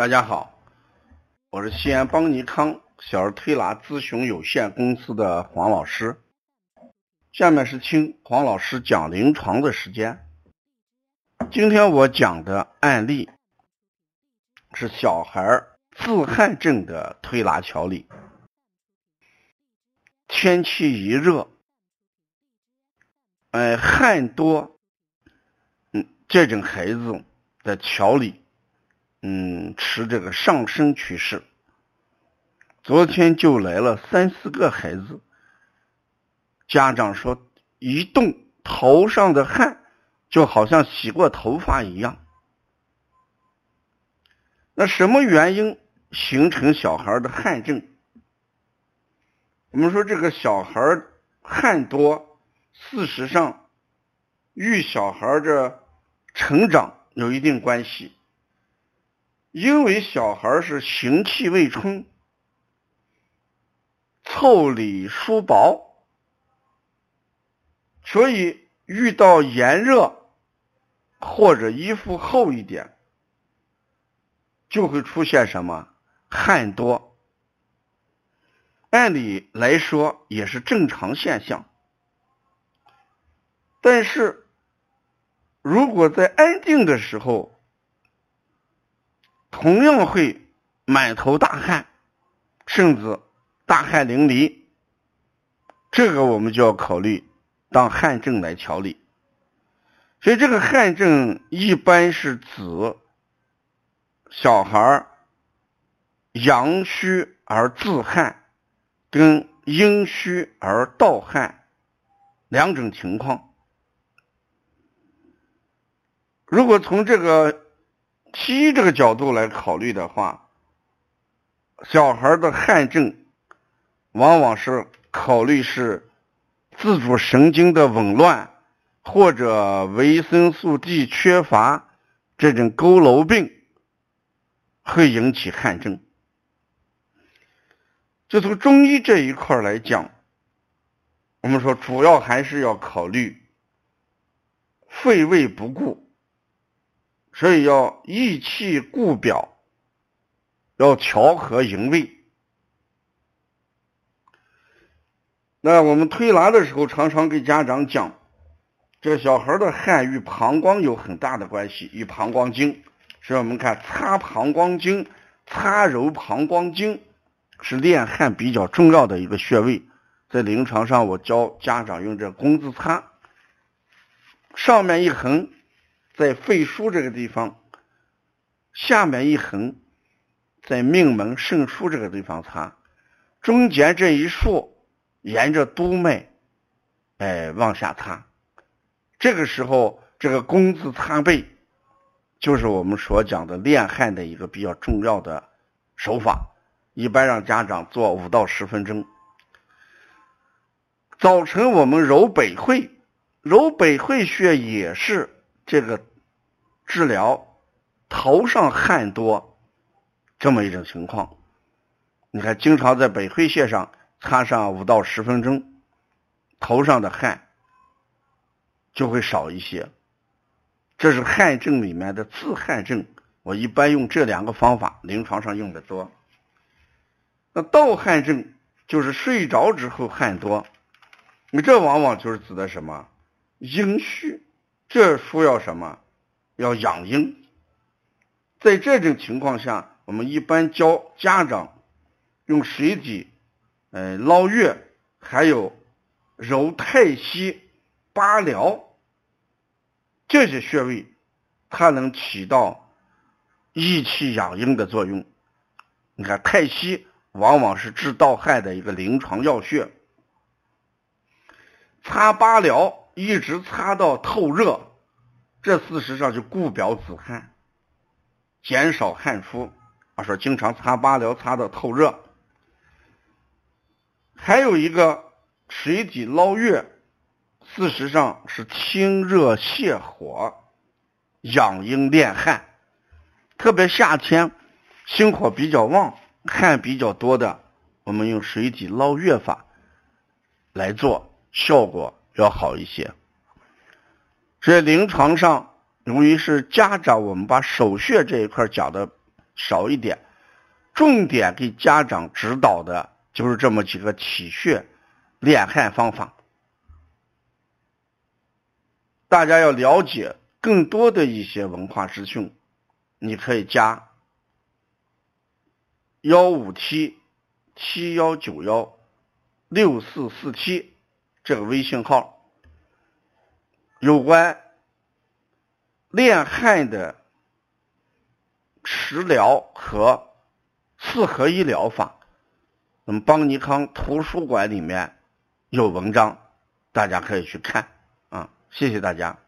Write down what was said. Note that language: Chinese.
大家好，我是西安邦尼康小儿推拿咨询有限公司的黄老师。下面是听黄老师讲临床的时间。今天我讲的案例是小孩自汗症的推拿调理。天气一热，哎，汗多，嗯，这种孩子的调理。嗯，持这个上升趋势。昨天就来了三四个孩子，家长说一动头上的汗就好像洗过头发一样。那什么原因形成小孩的汗症？我们说这个小孩汗多，事实上与小孩的成长有一定关系。因为小孩是行气未充，腠理疏薄，所以遇到炎热或者衣服厚一点，就会出现什么汗多。按理来说也是正常现象，但是如果在安定的时候，同样会满头大汗，甚至大汗淋漓，这个我们就要考虑当汗症来调理。所以这个汗症一般是指小孩阳虚而自汗，跟阴虚而盗汗两种情况。如果从这个。西医这个角度来考虑的话，小孩的汗症往往是考虑是自主神经的紊乱，或者维生素 D 缺乏这种佝偻病会引起汗症。就从中医这一块来讲，我们说主要还是要考虑肺胃不顾。所以要益气固表，要调和营卫。那我们推拿的时候，常常给家长讲，这小孩的汗与膀胱有很大的关系，与膀胱经。所以我们看擦膀胱经、擦揉膀胱经，是练汗比较重要的一个穴位。在临床上，我教家长用这工字擦，上面一横。在肺腧这个地方，下面一横，在命门肾腧这个地方擦，中间这一竖，沿着督脉，哎往下擦。这个时候，这个工字擦背，就是我们所讲的练汗的一个比较重要的手法。一般让家长做五到十分钟。早晨我们揉百会，揉百会穴也是这个。治疗头上汗多这么一种情况，你看，经常在百会穴上擦上五到十分钟，头上的汗就会少一些。这是汗症里面的自汗症，我一般用这两个方法，临床上用的多。那盗汗症就是睡着之后汗多，你这往往就是指的什么阴虚，这需要什么？要养阴，在这种情况下，我们一般教家长用水底，呃，捞月，还有揉太溪、八髎这些穴位，它能起到益气养阴的作用。你看，太溪往往是治盗汗的一个临床要穴，擦八髎一直擦到透热。这事实上就固表止汗，减少汗出。啊，说经常擦八髎擦的透热，还有一个水底捞月，事实上是清热泻火、养阴敛汗。特别夏天心火比较旺、汗比较多的，我们用水底捞月法来做，效果要好一些。所以临床上，由于是家长，我们把手穴这一块讲的少一点，重点给家长指导的就是这么几个体穴练汗方法。大家要了解更多的一些文化资讯，你可以加幺五七七幺九幺六四四七这个微信号，有关恋汉的食疗和四合一疗法，那么邦尼康图书馆里面有文章，大家可以去看啊。谢谢大家。